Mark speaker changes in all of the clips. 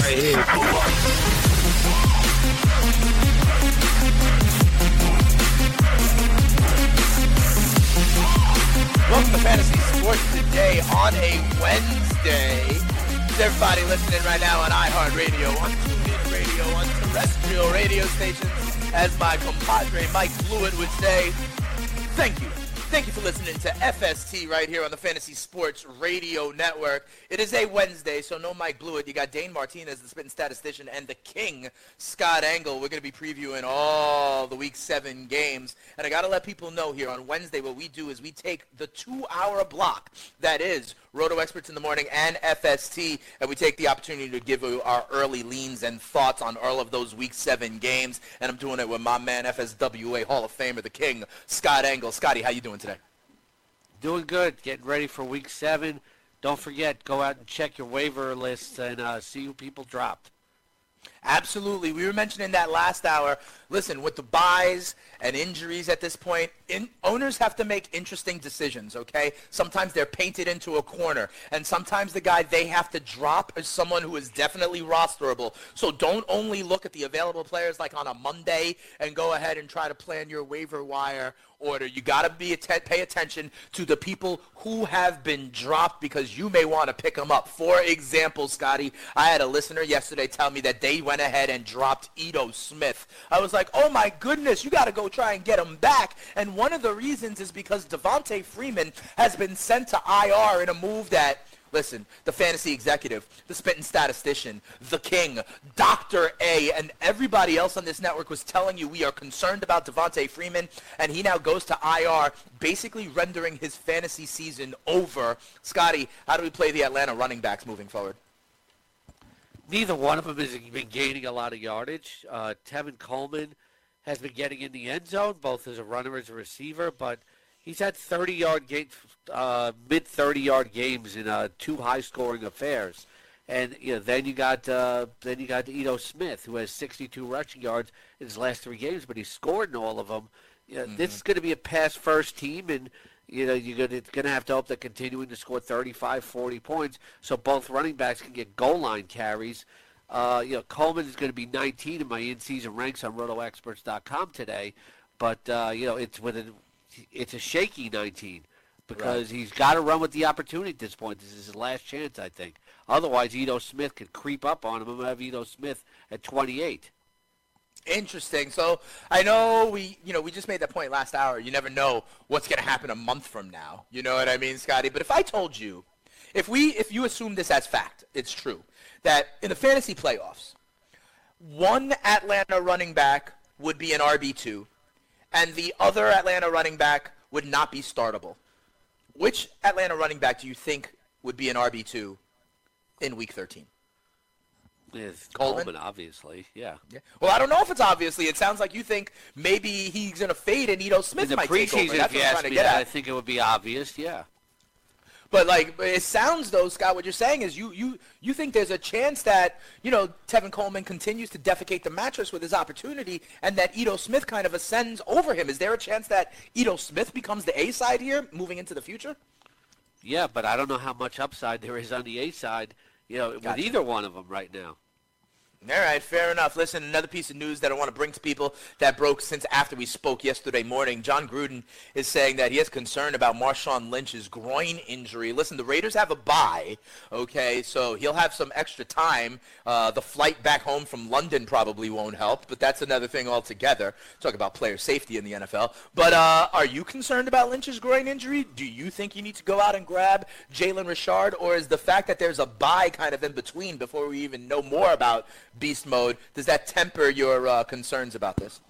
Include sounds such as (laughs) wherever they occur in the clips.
Speaker 1: Right here. Welcome to Fantasy Sports today on a Wednesday. Is everybody listening right now on iHeartRadio, on TuneIn Radio, on terrestrial radio stations, as my compadre Mike Blewett would say, thank you Thank you for listening to FST right here on the Fantasy Sports Radio Network. It is a Wednesday, so no Mike Blewett. You got Dane Martinez, the spitting statistician, and the king, Scott Engel. We're going to be previewing all the Week 7 games. And I got to let people know here on Wednesday what we do is we take the two-hour block that is Roto Experts in the Morning and FST, and we take the opportunity to give you our early leans and thoughts on all of those Week 7 games. And I'm doing it with my man, FSWA Hall of Famer, the king, Scott Engel. Scotty, how you doing today?
Speaker 2: Doing good. Getting ready for Week 7. Don't forget, go out and check your waiver lists and uh, see who people dropped.
Speaker 1: Absolutely. We were mentioning that last hour. Listen, with the buys and injuries at this point, in, owners have to make interesting decisions, okay? Sometimes they're painted into a corner, and sometimes the guy they have to drop is someone who is definitely rosterable. So don't only look at the available players like on a Monday and go ahead and try to plan your waiver wire order. You got to be att- pay attention to the people who have been dropped because you may want to pick them up. For example, Scotty, I had a listener yesterday tell me that they went ahead and dropped Ito Smith. I was like, oh my goodness, you got to go try and get him back. And one of the reasons is because Devonta Freeman has been sent to IR in a move that Listen, the fantasy executive, the spitting statistician, the king, Dr. A, and everybody else on this network was telling you we are concerned about Devonta Freeman, and he now goes to IR, basically rendering his fantasy season over. Scotty, how do we play the Atlanta running backs moving forward?
Speaker 2: Neither one of them has been gaining a lot of yardage. Uh, Tevin Coleman has been getting in the end zone, both as a runner as a receiver, but – he's had 30 yard games, uh, mid 30 yard games in uh, two high scoring affairs. And you know, then you got uh, then you got Ito Smith, who has 62 rushing yards in his last three games, but he's scored in all of them. You know, mm-hmm. This is going to be a pass first team, and you know you're going to, have to hope they're continuing to score 35, 40 points, so both running backs can get goal line carries. Uh, you know, Coleman is going to be 19 in my in-season ranks on RotoExperts.com today, but uh, you know it's with a it's a shaky 19 because right. he's got to run with the opportunity at this point. This is his last chance, I think. Otherwise, Ito Smith could creep up on him and have Ito Smith at 28.
Speaker 1: Interesting. So I know we, you know, we just made that point last hour. You never know what's going to happen a month from now. You know what I mean, Scotty? But if I told you, if we, if you assume this as fact, it's true that in the fantasy playoffs, one Atlanta running back would be an RB two, and the other Atlanta running back would not be startable. Which Atlanta running back do you think would be an RB2 in week 13?
Speaker 2: It's Coleman? Coleman, obviously, yeah.
Speaker 1: yeah. Well, I don't know if it's obviously. It sounds like you think maybe he's going to fade and Ito Smith might take over. That's what I'm trying to get at.
Speaker 2: I think it would be obvious, yeah.
Speaker 1: But like it sounds though, Scott, what you're saying is you you you think there's a chance that you know Tevin Coleman continues to defecate the mattress with his opportunity, and that Ito Smith kind of ascends over him. Is there a chance that Ito Smith becomes the A side here, moving into the future?
Speaker 2: Yeah, but I don't know how much upside there is on the A side. You know, gotcha. with either one of them right now.
Speaker 1: All right, fair enough. Listen, another piece of news that I want to bring to people that broke since after we spoke yesterday morning. Jon Gruden is saying that he has concern about Marshawn Lynch's groin injury. Listen, the Raiders have a bye, okay, so he'll have some extra time. Uh, the flight back home from London probably won't help, but that's another thing altogether. Talk about player safety in the NFL. But uh, are you concerned about Lynch's groin injury? Do you think you need to go out and grab Jalen Richard, or is the fact that there's a bye kind of in between before we even know more about beast mode. Does that temper your uh, concerns about this?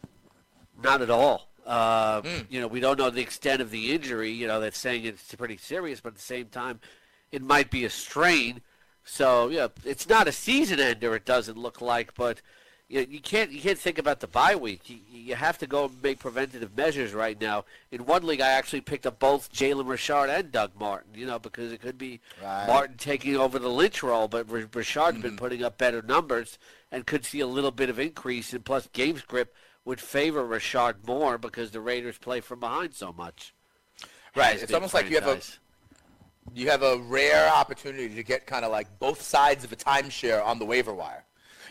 Speaker 2: Not at all. Uh, mm. You know, we don't know the extent of the injury. You know, that's saying it's pretty serious, but at the same time, it might be a strain. So yeah, it's not a season ender. It doesn't look like, but you, you can't you can't think about the bye week. You, you have to go and make preventative measures right now. In one league, I actually picked up both Jalen Richard and Doug Martin. You know, because it could be
Speaker 1: Right.
Speaker 2: Martin taking over the Lynch role, but Richard's
Speaker 1: Mm-hmm.
Speaker 2: been putting up better numbers and could see a little bit of increase. And plus, game script would favor Richard more because the Raiders play from behind so much.
Speaker 1: Right. It's, almost like you have a you have a rare opportunity to get kind of like both sides of a timeshare on the waiver wire.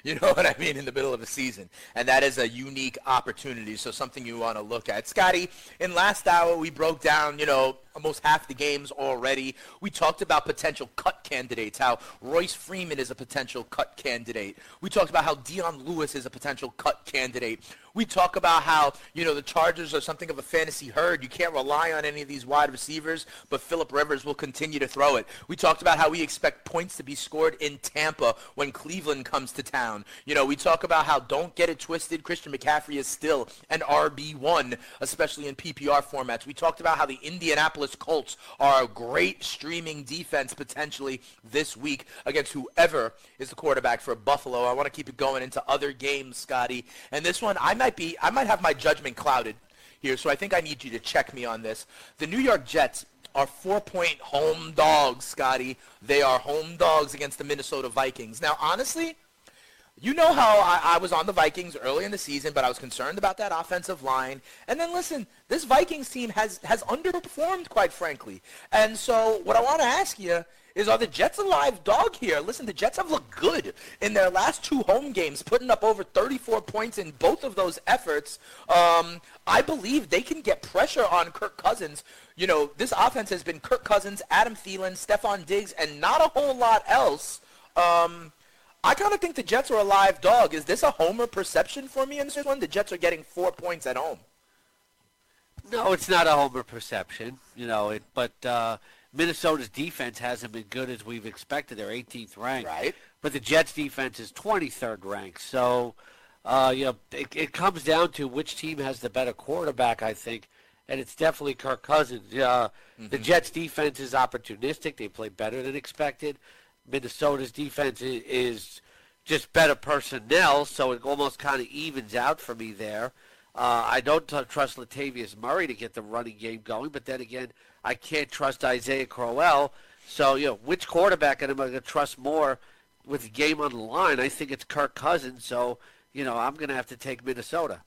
Speaker 1: You know what I mean? In the middle of a season. And that is a unique opportunity. So something you want to look at. Scotty, in last hour, we broke down, you know, almost half the games already. We talked about potential cut candidates, how Royce Freeman is a potential cut candidate. We talked about how Dion Lewis is a potential cut candidate. We talk about how, you know, the Chargers are something of a fantasy herd. You can't rely on any of these wide receivers, but Philip Rivers will continue to throw it. We talked about how we expect points to be scored in Tampa when Cleveland comes to town. You know, we talk about how don't get it twisted. Christian McCaffrey is still an RB1, especially in PPR formats. We talked about how the Indianapolis Colts are a great streaming defense potentially this week against whoever is the quarterback for Buffalo. I want to keep it going into other games, Scotty. And this one, I might be, I might have my judgment clouded here, so I think I need you to check me on this. The New York Jets are four-point home dogs, Scotty. They are home dogs against the Minnesota Vikings. Now, honestly, you know how I, I was on the Vikings early in the season, but I was concerned about that offensive line. And then listen, this Vikings team has has underperformed, quite frankly. And so, what I want to ask you is, are the Jets a live dog here? Listen, the Jets have looked good in their last two home games, putting up over 34 points in both of those efforts. Um, I believe they can get pressure on Kirk Cousins. You know, this offense has been Kirk Cousins, Adam Thielen, Stefon Diggs, and not a whole lot else. Um, I kind of think the Jets are a live dog. Is this a homer perception for me in this one? The Jets are getting four points at home.
Speaker 2: No, it's not a homer perception, you know. It, but uh, Minnesota's defense hasn't been good as we've expected. They're 18th ranked,
Speaker 1: Right.
Speaker 2: But the Jets' defense is 23rd ranked. So, uh, you know, it, it comes down to which team has the better quarterback, I think, and it's definitely Kirk Cousins. Uh, The Jets' defense is opportunistic. They play better than expected. Minnesota's defense is, just better personnel, so it almost kind of evens out for me there. Uh, I don't trust Latavius Murray to get the running game going, but then again, I can't trust Isaiah Crowell. So, you know, which quarterback am I going to trust more with the game on the line? I think it's Kirk Cousins, so, you know, I'm going to have to take Minnesota.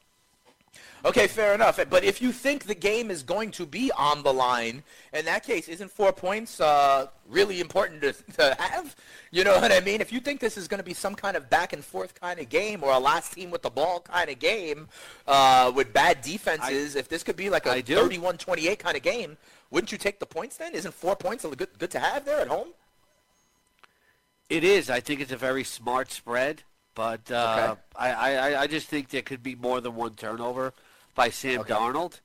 Speaker 1: Okay, fair enough. But if you think the game is going to be on the line, in that case, isn't four points uh, really important to, to have? You know what I mean? If you think this is going to be some kind of back and forth kind of game or a last team with the ball kind of game uh, with bad defenses, if this could be like a
Speaker 2: do.
Speaker 1: 31-28 kind of game, wouldn't you take the points then? Isn't four points a good, good to have there at home?
Speaker 2: It is. I think it's a very smart spread, but uh,
Speaker 1: Okay.
Speaker 2: I, I, I just think there could be more than one turnover by Sam
Speaker 1: Okay.
Speaker 2: Darnold.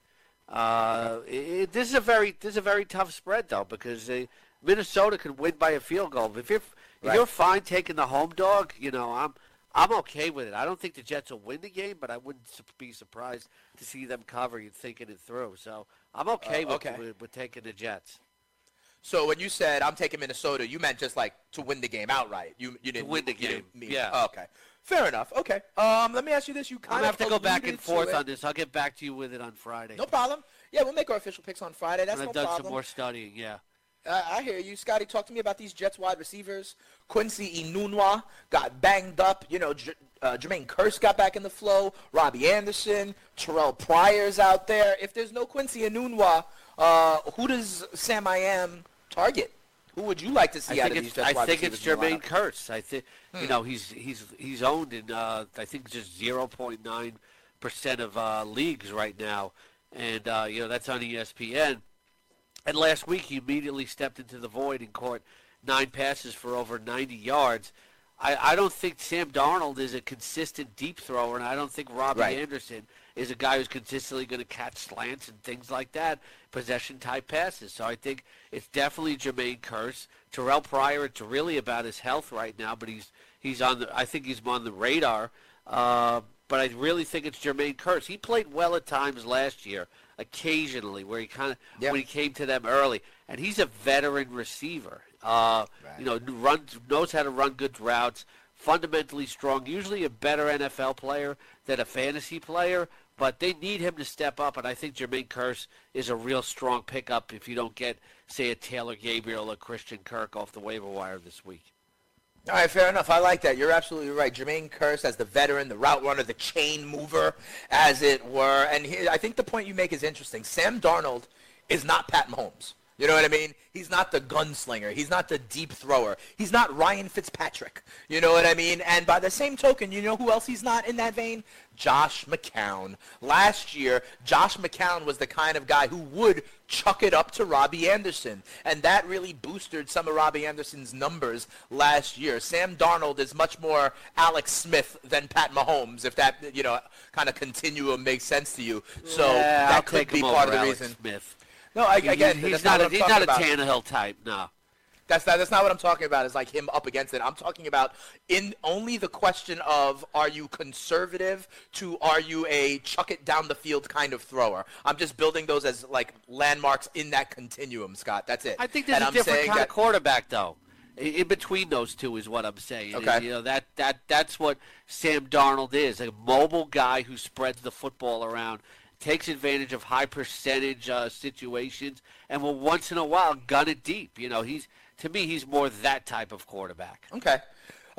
Speaker 2: Uh, it, this is a very this is a very tough spread though because uh, Minnesota could win by a field goal. If you're if
Speaker 1: Right.
Speaker 2: you're fine taking the home dog, you know I'm I'm okay with it. I don't think the Jets will win the game, but I wouldn't be surprised to see them cover and thinking it through. So I'm okay,
Speaker 1: Uh,
Speaker 2: with,
Speaker 1: okay.
Speaker 2: with with taking the Jets.
Speaker 1: So when you said I'm taking Minnesota, you meant just like to win the game outright. You you didn't
Speaker 2: win the game,
Speaker 1: mean-
Speaker 2: yeah.
Speaker 1: oh, okay. Fair enough. Okay. Um, let me ask you this: You
Speaker 2: I'm
Speaker 1: kind of
Speaker 2: have to go back and forth on this. I'll get back to you with it on Friday.
Speaker 1: No problem. Yeah, we'll make our official picks on Friday. That's
Speaker 2: And
Speaker 1: no
Speaker 2: I've done some more studying. Yeah.
Speaker 1: Uh, I hear you, Scotty. Talk to me about these Jets wide receivers. Quincy Enunwa got banged up. You know, J- uh, Jermaine Kearse got back in the flow. Robbie Anderson, Terrell Pryor's out there. If there's no Quincy Enunwa, uh, who does Sam I Am target? Who would you like to see
Speaker 2: I
Speaker 1: out
Speaker 2: think
Speaker 1: of these
Speaker 2: I think it's
Speaker 1: receivers in the
Speaker 2: Jermaine? Kearse. I think
Speaker 1: Hmm.
Speaker 2: you know he's he's he's owned in uh, I think just zero point nine percent of uh, leagues right now, and uh, you know that's on ESPN. And last week he immediately stepped into the void and caught nine passes for over 90 yards. I, I don't think Sam Darnold is a consistent deep thrower, and I don't think Robbie
Speaker 1: Right.
Speaker 2: Anderson is a guy who's consistently going to catch slants and things like that, possession type passes. So I think it's definitely Jermaine Kearse. Terrell Pryor, it's really about his health right now, but he's he's on the I think he's on the radar. Uh, but I really think it's Jermaine Kearse. He played well at times last year, occasionally, where he kind of
Speaker 1: Yeah.
Speaker 2: when he came to them early, and he's a veteran receiver. Uh, You know, runs knows how to run good routes. Fundamentally strong. Usually a better NFL player than a fantasy player, but they need him to step up. And I think Jermaine Kearse is a real strong pickup if you don't get, say, a Taylor Gabriel or Christian Kirk off the waiver wire this week.
Speaker 1: All right, fair enough. I like that. You're absolutely right. Jermaine Kearse as the veteran, the route runner, the chain mover, as it were. And he, I think the point you make is interesting. Sam Darnold is not Pat Mahomes. You know what I mean? He's not the gunslinger. He's not the deep thrower. He's not Ryan Fitzpatrick. You know what I mean? And by the same token, you know who else he's not in that vein? Josh McCown. Last year, Josh McCown was the kind of guy who would chuck it up to Robbie Anderson. And that really boosted some of Robbie Anderson's numbers last year. Sam Darnold is much more Alex Smith than Pat Mahomes, if that, you know, kind of continuum makes sense to you. So
Speaker 2: Yeah,
Speaker 1: that
Speaker 2: I'll
Speaker 1: could be part of the
Speaker 2: Alex
Speaker 1: reason.
Speaker 2: Smith.
Speaker 1: No, I, again,
Speaker 2: he's not, a, he's not a. Tannehill type. No.
Speaker 1: That's not, that's not what I'm talking about. Is like him up against it. I'm talking about in only the question of are you conservative to are you a chuck it down the field kind of thrower. I'm just building those as like landmarks in that continuum, Scott. That's it.
Speaker 2: I think there's
Speaker 1: and
Speaker 2: a
Speaker 1: I'm
Speaker 2: different kind
Speaker 1: that,
Speaker 2: of quarterback, though. In between those two is what I'm saying.
Speaker 1: Okay.
Speaker 2: You know that that that's what Sam Darnold is, a mobile guy who spreads the football around, takes advantage of high percentage uh, situations, and will once in a while gun it deep. You know, he's to me he's more that type of quarterback.
Speaker 1: Okay,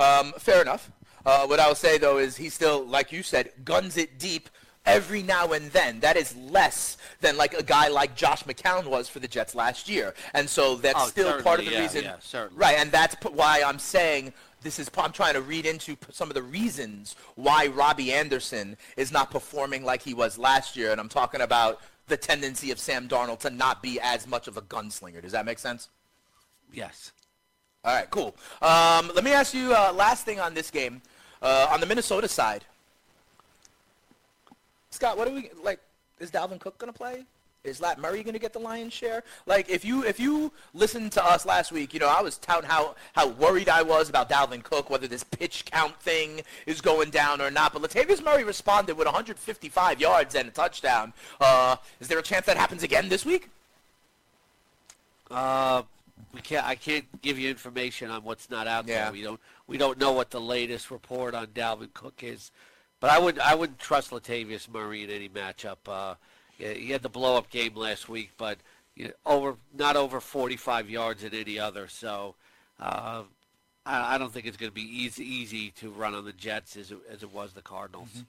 Speaker 1: um, fair enough. Uh, what I will say though is he still, like you said, guns it deep every now and then. That is less than like a guy like Josh McCown was for the Jets last year, and so that's
Speaker 2: Oh,
Speaker 1: still part of the
Speaker 2: yeah,
Speaker 1: reason.
Speaker 2: yeah.
Speaker 1: Right, and that's p- why I'm saying this is. I'm trying to read into some of the reasons why Robbie Anderson is not performing like he was last year, and I'm talking about the tendency of Sam Darnold to not be as much of a gunslinger. Does that make sense?
Speaker 2: Yes.
Speaker 1: All right, cool. Um, let me ask you uh, last thing on this game. Uh, on the Minnesota side, Scott, what do we like? Is Dalvin Cook gonna play? Is Lat Murray gonna get the lion's share? Like, if you if you listened to us last week, you know I was touting how how worried I was about Dalvin Cook, whether this pitch count thing is going down or not. But Latavius Murray responded with 155 yards and a touchdown. Uh, is there a chance that happens again this week?
Speaker 2: Uh, we can't. I can't give you information on what's not out
Speaker 1: Yeah.
Speaker 2: there. We don't. We don't know what the latest report on Dalvin Cook is. But I would. I wouldn't trust Latavius Murray in any matchup. Uh, he had the blow up game last week, but you know, over not over 45 yards in any other. So. Uh, I I don't think it's going to be easy, easy to run on the Jets as it, as it was the Cardinals.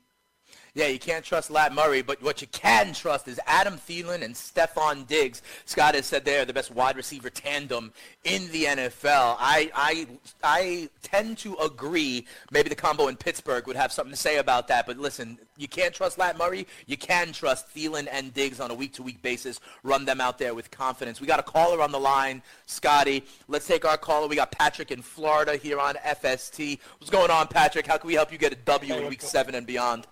Speaker 1: Yeah, you can't trust Lat Murray, but what you can trust is Adam Thielen and Stefon Diggs. Scott has said they're the best wide receiver tandem in the NFL. I, I, I tend to agree. Maybe the combo in Pittsburgh would have something to say about that. But listen, you can't trust Lat Murray. You can trust Thielen and Diggs on a week-to-week basis. Run them out there with confidence. We got a caller on the line, Scotty. Let's take our caller. We got Patrick in Florida here on FST. What's going on, Patrick? How can we help you get a W in Week 7 and beyond?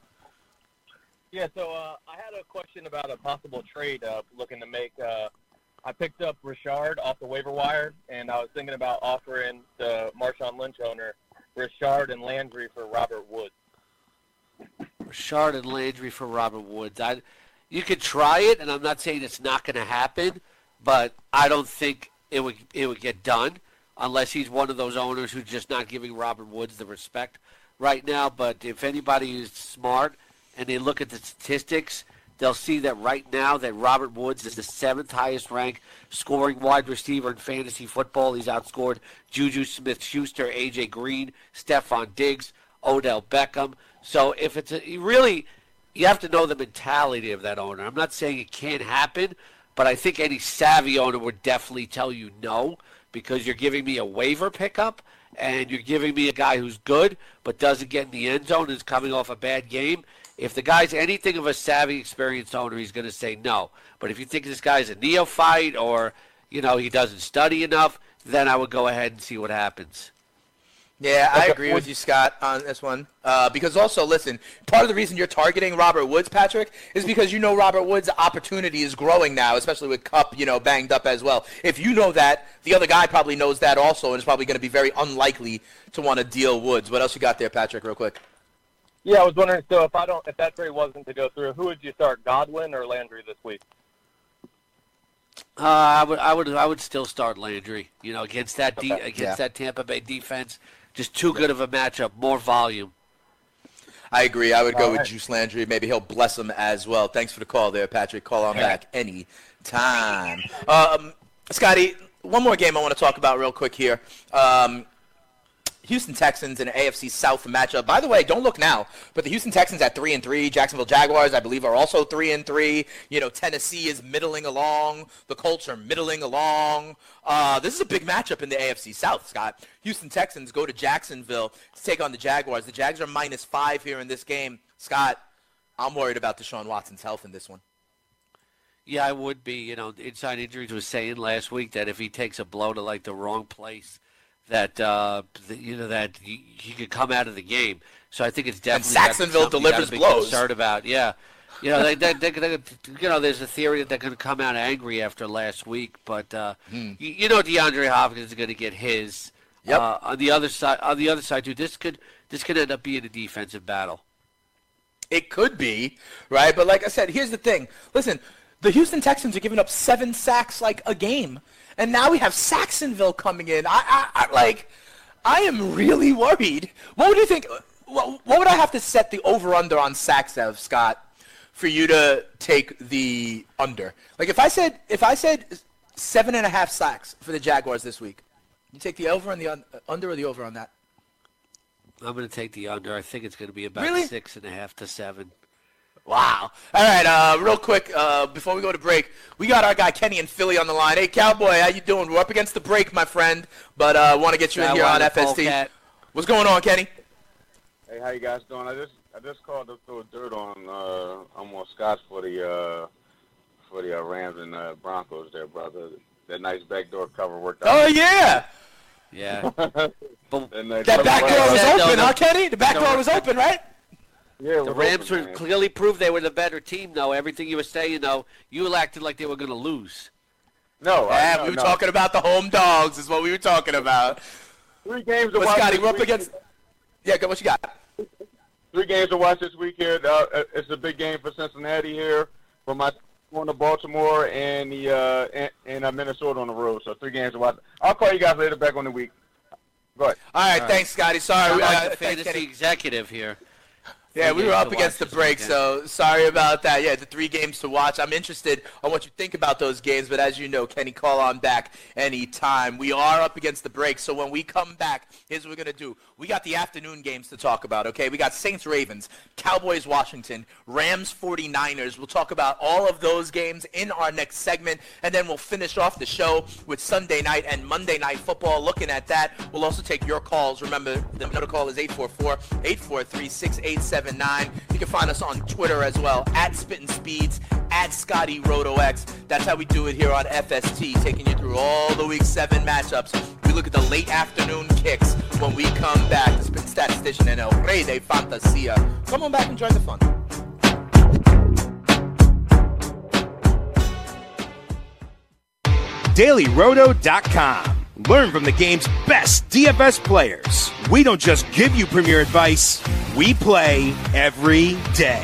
Speaker 3: Yeah, so uh, I had a question about a possible trade uh, looking to make. Uh, I picked up Richard off the waiver wire, and I was thinking about offering the Marshawn Lynch owner Richard and Landry for Robert Woods.
Speaker 2: Rashard and Landry for Robert Woods. I, you could try it, and I'm not saying it's not going to happen, but I don't think it would it would get done unless he's one of those owners who's just not giving Robert Woods the respect right now. But if anybody is smart and they look at the statistics, they'll see that right now that Robert Woods is the seventh highest ranked scoring wide receiver in fantasy football. He's outscored Juju Smith-Schuster, AJ Green, Stefon Diggs, Odell Beckham. So if it's a, really, you have to know the mentality of that owner. I'm not saying it can't happen, but I think any savvy owner would definitely tell you no because you're giving me a waiver pickup and you're giving me a guy who's good but doesn't get in the end zone and is coming off a bad game. If the guy's anything of a savvy, experienced owner, he's going to say no. But if you think this guy's a neophyte or you know he doesn't study enough, then I would go ahead and see what happens.
Speaker 1: Yeah, I agree with you, Scott, on this one. Uh, because also, listen, part of the reason you're targeting Robert Woods, Patrick, is because you know Robert Woods' opportunity is growing now, especially with Kupp, you know, banged up as well. If you know that, the other guy probably knows that also, and is probably going to be very unlikely to want to deal Woods. What else you got there, Patrick, real quick?
Speaker 3: Yeah, I was wondering. So if I don't, if that trade wasn't to go through, who would you start, Godwin or Landry this week?
Speaker 2: Uh, I would, I would, I would still start Landry. You know, against that de-
Speaker 3: Okay.
Speaker 2: against
Speaker 1: Yeah.
Speaker 2: that Tampa Bay defense, just too good of a matchup. More volume.
Speaker 1: I agree. I would go
Speaker 3: All
Speaker 1: with
Speaker 3: right.
Speaker 1: Juice Landry. Maybe he'll bless him as well. Thanks for the call there, Patrick. Call on back any time. Um, Scotty, one more game I want to talk about real quick here. Um, Houston Texans in an AFC South matchup. By the way, don't look now, but the Houston Texans at three and three. Jacksonville Jaguars, I believe, are also three and three. You know, Tennessee is middling along. The Colts are middling along. Uh, this is a big matchup in the AFC South, Scott. Houston Texans go to Jacksonville to take on the Jaguars. The Jags are minus five here in this game. Scott, I'm worried about Deshaun Watson's health in this one.
Speaker 2: Yeah, I would be. You know, Inside Injuries was saying last week that if he takes a blow to like the wrong place, that uh, you know that he, he could come out of the game. So I think it's definitely gotta
Speaker 1: Saxonville
Speaker 2: something you gotta
Speaker 1: delivers
Speaker 2: be
Speaker 1: blows.
Speaker 2: Concerned about, yeah. You know, they, they, they, they, you know, there's a theory that they're going to come out angry after last week, but uh, you, you know, DeAndre Hopkins is going to get his.
Speaker 1: Yep.
Speaker 2: Uh, on the other side, on the other side too, this could this could end up being a defensive battle.
Speaker 1: It could be, right? But like I said, here's the thing. Listen, the Houston Texans are giving up seven sacks like a game, and now we have Saxonville coming in. I, I, I like, I am really worried. What would you think? What, what would I have to set the over/under on sacks of Scott for you to take the under? Like if I said if I said seven and a half sacks for the Jaguars this week, you take the over and the un, uh, under or the over on that?
Speaker 2: I'm going to take the under. I think it's going to be about
Speaker 1: Really?
Speaker 2: six and a half to seven.
Speaker 1: Wow. All right, uh, real quick, uh, before we go to break, we got our guy Kenny in Philly on the line. Hey, Cowboy, how you doing? We're up against the break, my friend, but uh, want to get you in here on FST.
Speaker 2: Polecat.
Speaker 1: What's going on, Kenny?
Speaker 4: Hey, how you guys doing? I just I just called to throw dirt on uh I'm on Scotch for the uh for the uh, Rams and uh, Broncos there, brother. That nice backdoor cover worked out.
Speaker 1: Oh
Speaker 2: yeah, Yeah. (laughs)
Speaker 4: That, nice
Speaker 1: back door was open,
Speaker 2: the-
Speaker 1: huh, Kenny? The back door was open, right?
Speaker 4: Yeah,
Speaker 2: the Rams were
Speaker 4: man.
Speaker 2: clearly proved they were the better team, though. Everything you were saying, though, you acted like they were going to lose.
Speaker 4: No, I, no,
Speaker 1: we were
Speaker 4: no.
Speaker 1: talking about the home dogs, is what we were talking about.
Speaker 4: three games to
Speaker 1: But
Speaker 4: watch.
Speaker 1: Scotty, we're up against. Yeah. What you got?
Speaker 4: three games to watch this weekend. Uh, it's a big game for Cincinnati here, for my going to Baltimore and the uh, and, and uh, Minnesota on the road. So three games to watch. I'll call you guys later back on the week. Go ahead.
Speaker 1: All right, thanks, Scotty. Sorry,
Speaker 2: I'm
Speaker 1: uh,
Speaker 2: like the fantasy executive here.
Speaker 1: Yeah, we were up against the break,
Speaker 2: weekend.
Speaker 1: so sorry about that. Yeah, the three games to watch. I'm interested on what you think about those games, but as you know, Kenny, call on back anytime. We are up against the break, so when we come back, here's what we're going to do. We got the afternoon games to talk about, okay? We got Saints Ravens, Cowboys Washington, Rams 49ers. We'll talk about all of those games in our next segment, and then we'll finish off the show with Sunday night and Monday night football. Looking at that, we'll also take your calls. Remember, the number call is 844-843-6879. You can find us on Twitter as well, at Spittin' Speeds, at Scotty RotoX. That's how we do it here on FST, taking you through all the Week 7 matchups. Look at the late afternoon kicks when we come back. The Spittin' Statistician and El Rey de Fantasia. Come on back and join the fun.
Speaker 5: dailyroto.com. Learn from the game's best DFS players. We don't just give you premier advice, we play every day.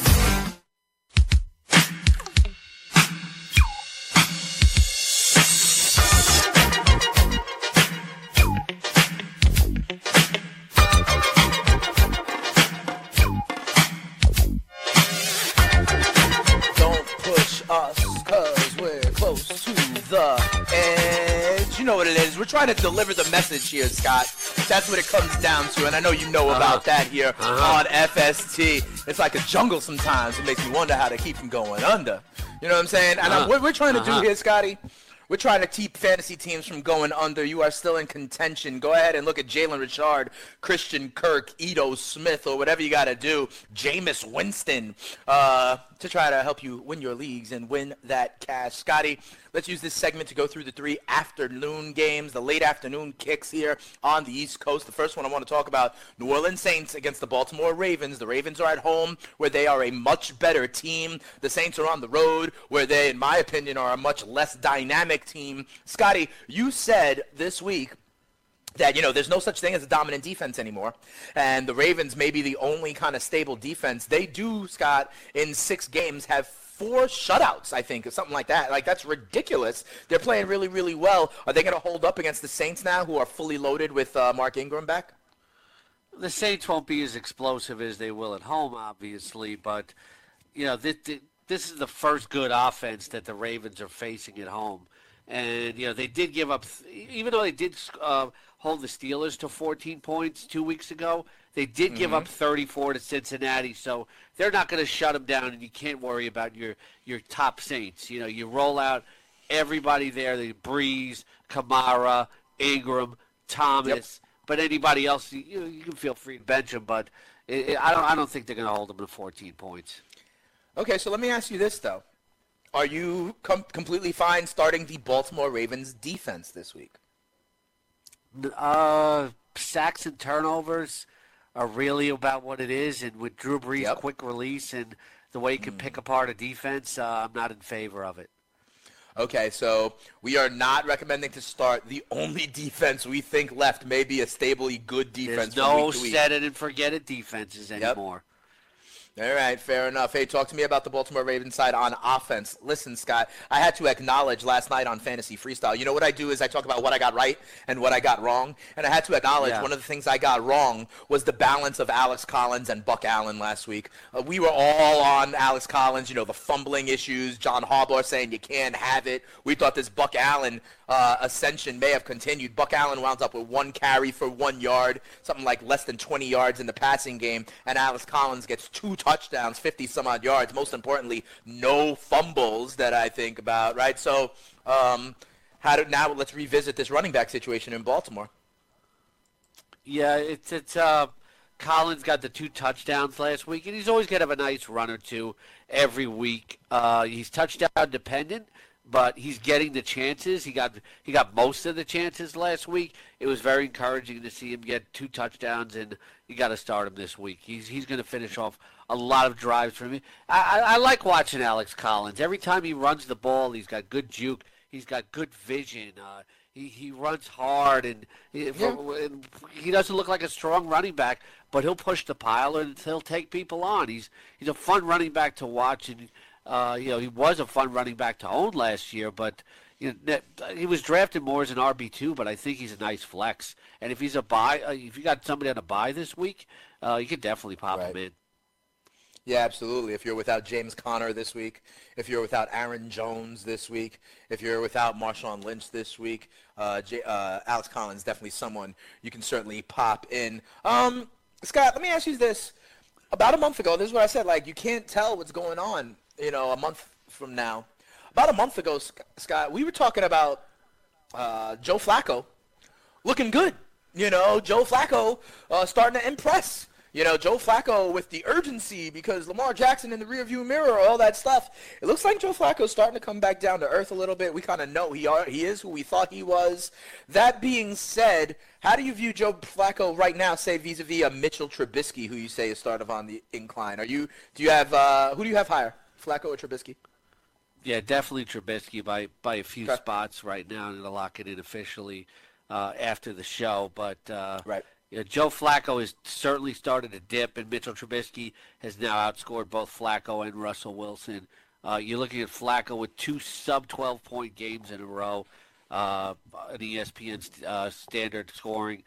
Speaker 1: trying to deliver the message here, Scott. That's what it comes down to, and I know you know about that here on FST. It's like a jungle sometimes. It makes me wonder how to keep from going under. You know what I'm saying? And
Speaker 2: Uh-huh.
Speaker 1: what we're trying to
Speaker 2: Uh-huh.
Speaker 1: do here, Scotty, we're trying to keep fantasy teams from going under. You are still in contention. Go ahead and look at Jalen Richard, Christian Kirk, Ito Smith, or whatever you got to do. Jameis Winston. Uh, to try to help you win your leagues and win that cash. Scotty, let's use this segment to go through the three afternoon games, the late afternoon kicks here on the East Coast. The first one I want to talk about, New Orleans Saints against the Baltimore Ravens. The Ravens are at home where they are a much better team. The Saints are on the road where they, in my opinion, are a much less dynamic team. Scotty, you said this week that you know there's no such thing as a dominant defense anymore. And the ravens may be the only kind of stable defense. They do scott in six games have four shutouts i think or something like that. Like that's ridiculous. They're playing really really well. Are they going to hold up against the saints now who are fully loaded with uh, mark ingram back?
Speaker 2: The saints won't be as explosive as they will at home obviously but you know this, this is the first good offense that the ravens are facing at home and you know they did give up even though they did uh, hold the Steelers to 14 points two weeks ago. They did mm-hmm. give up 34 to Cincinnati, so they're not going to shut them down, and you can't worry about your your top Saints. You know, you roll out everybody there: the Brees, Kamara, Ingram, Thomas. Yep. But anybody else, you, you can feel free to bench them. But it, it, I don't I don't think they're going to hold them to 14 points.
Speaker 1: Okay, so let me ask you this though: Are you com- completely fine starting the Baltimore Ravens defense this week?
Speaker 2: Uh, sacks and turnovers are really about what it is, and with Drew Brees' yep. quick release and the way he can mm. pick apart a defense, uh, I'm not in favor of it.
Speaker 1: Okay, so we are not recommending to start the only (laughs) defense we think left may be a stably good defense.
Speaker 2: There's no set it and forget it defenses anymore.
Speaker 1: All right, fair enough. Hey, talk to me about the Baltimore Ravens side on offense. Listen, Scott, I had to acknowledge last night on Fantasy Freestyle. You know what I do is I talk about what I got right and what I got wrong, and I had to acknowledge yeah. one of the things I got wrong was the balance of Alex Collins and Buck Allen last week. Uh, we were all on Alex Collins, you know, the fumbling issues, John Harbaugh saying you can't have it. We thought this Buck Allen uh, ascension may have continued. Buck Allen wound up with one carry for one yard, something like less than 20 yards in the passing game, and Alex Collins gets two touchdowns, 50 some odd yards. Most importantly, no fumbles that I think about, right? So, um, how do, now let's revisit this running back situation in Baltimore.
Speaker 2: Yeah, it's it's uh, Collins got the two touchdowns last week, and he's always going to have a nice run or two every week. Uh, he's touchdown dependent, but he's getting the chances. He got he got most of the chances last week. It was very encouraging to see him get two touchdowns, and you got to start him this week. He's he's going to finish off a lot of drives for me. I, I, I like watching Alex Collins. Every time he runs the ball, he's got good juke. He's got good vision. Uh, he he runs hard, and he, yeah. and he doesn't look like a strong running back, but he'll push the pile and he'll take people on. He's he's a fun running back to watch, and uh, you know, he was a fun running back to own last year, but you know, he was drafted more as an RB two. But I think he's a nice flex. And if he's a buy, uh, if you got somebody on a buy this week, uh, you could definitely pop right. him in.
Speaker 1: Yeah, absolutely. If you're without James Conner this week, if you're without Aaron Jones this week, if you're without Marshawn Lynch this week, uh, J- uh, Alex Collins definitely someone you can certainly pop in. Um, Scott, let me ask you this. About a month ago, this is what I said. Like, you can't tell what's going on you know, a month from now. About a month ago, Scott, we were talking about uh, Joe Flacco looking good. You know, Joe Flacco uh, starting to impress. You know, Joe Flacco with the urgency because Lamar Jackson in the rearview mirror, all that stuff. It looks like Joe Flacco's starting to come back down to earth a little bit. We kind of know he are, he is who we thought he was. That being said, how do you view Joe Flacco right now, say vis-a-vis a Mitchell Trubisky, who you say is sort of on the incline? Are you do you have uh, who do you have higher? Flacco or Trubisky?
Speaker 2: Yeah, definitely Trubisky by by a few okay. spots right now, and I'll lock it in officially uh, after the show. But uh,
Speaker 1: right.
Speaker 2: You know, Joe Flacco has certainly started to dip, and Mitchell Trubisky has now outscored both Flacco and Russell Wilson. Uh, you're looking at Flacco with two sub 12 point games in a row, uh, an ESPN uh, standard scoring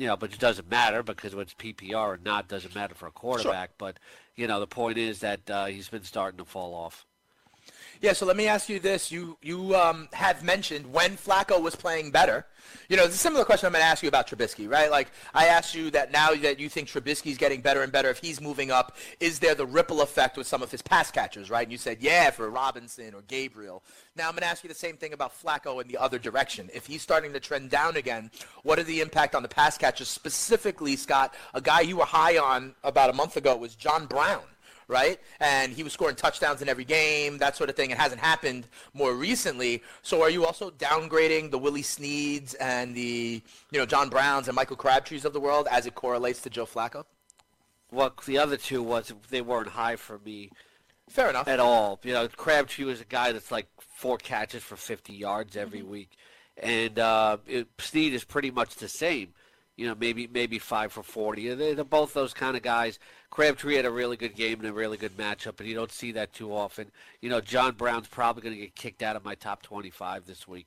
Speaker 2: you know, but it doesn't matter because what's PPR or not doesn't matter for a quarterback. Sure. But you know, the point is that uh, he's been starting to fall off.
Speaker 1: Yeah, so let me ask you this: you you um, have mentioned when Flacco was playing better. You know, it's a similar question I'm going to ask you about Trubisky, right? Like I asked you that now that you think Trubisky's getting better and better, if he's moving up, is there the ripple effect with some of his pass catchers, right? And you said, yeah, for Robinson or Gabriel. Now I'm going to ask you the same thing about Flacco in the other direction. If he's starting to trend down again, what are the impact on the pass catchers? Specifically, Scott, a guy you were high on about a month ago was John Brown right? And he was scoring touchdowns in every game, that sort of thing. It hasn't happened more recently. So are you also downgrading the Willie Sneads and the, you know, John Browns and Michael Crabtrees of the world as it correlates to Joe Flacco?
Speaker 2: Well, the other two was they weren't high for me
Speaker 1: Fair enough.
Speaker 2: at all. You know, Crabtree was a guy that's like four catches for 50 yards every
Speaker 1: Mm-hmm.
Speaker 2: week, and uh, it, Snead is pretty much the same. You know, maybe maybe five for 40. They're, they're both those kind of guys. Crabtree had a really good game and a really good matchup, and you don't see that too often. You know, John Brown's probably going to get kicked out of my top 25 this week.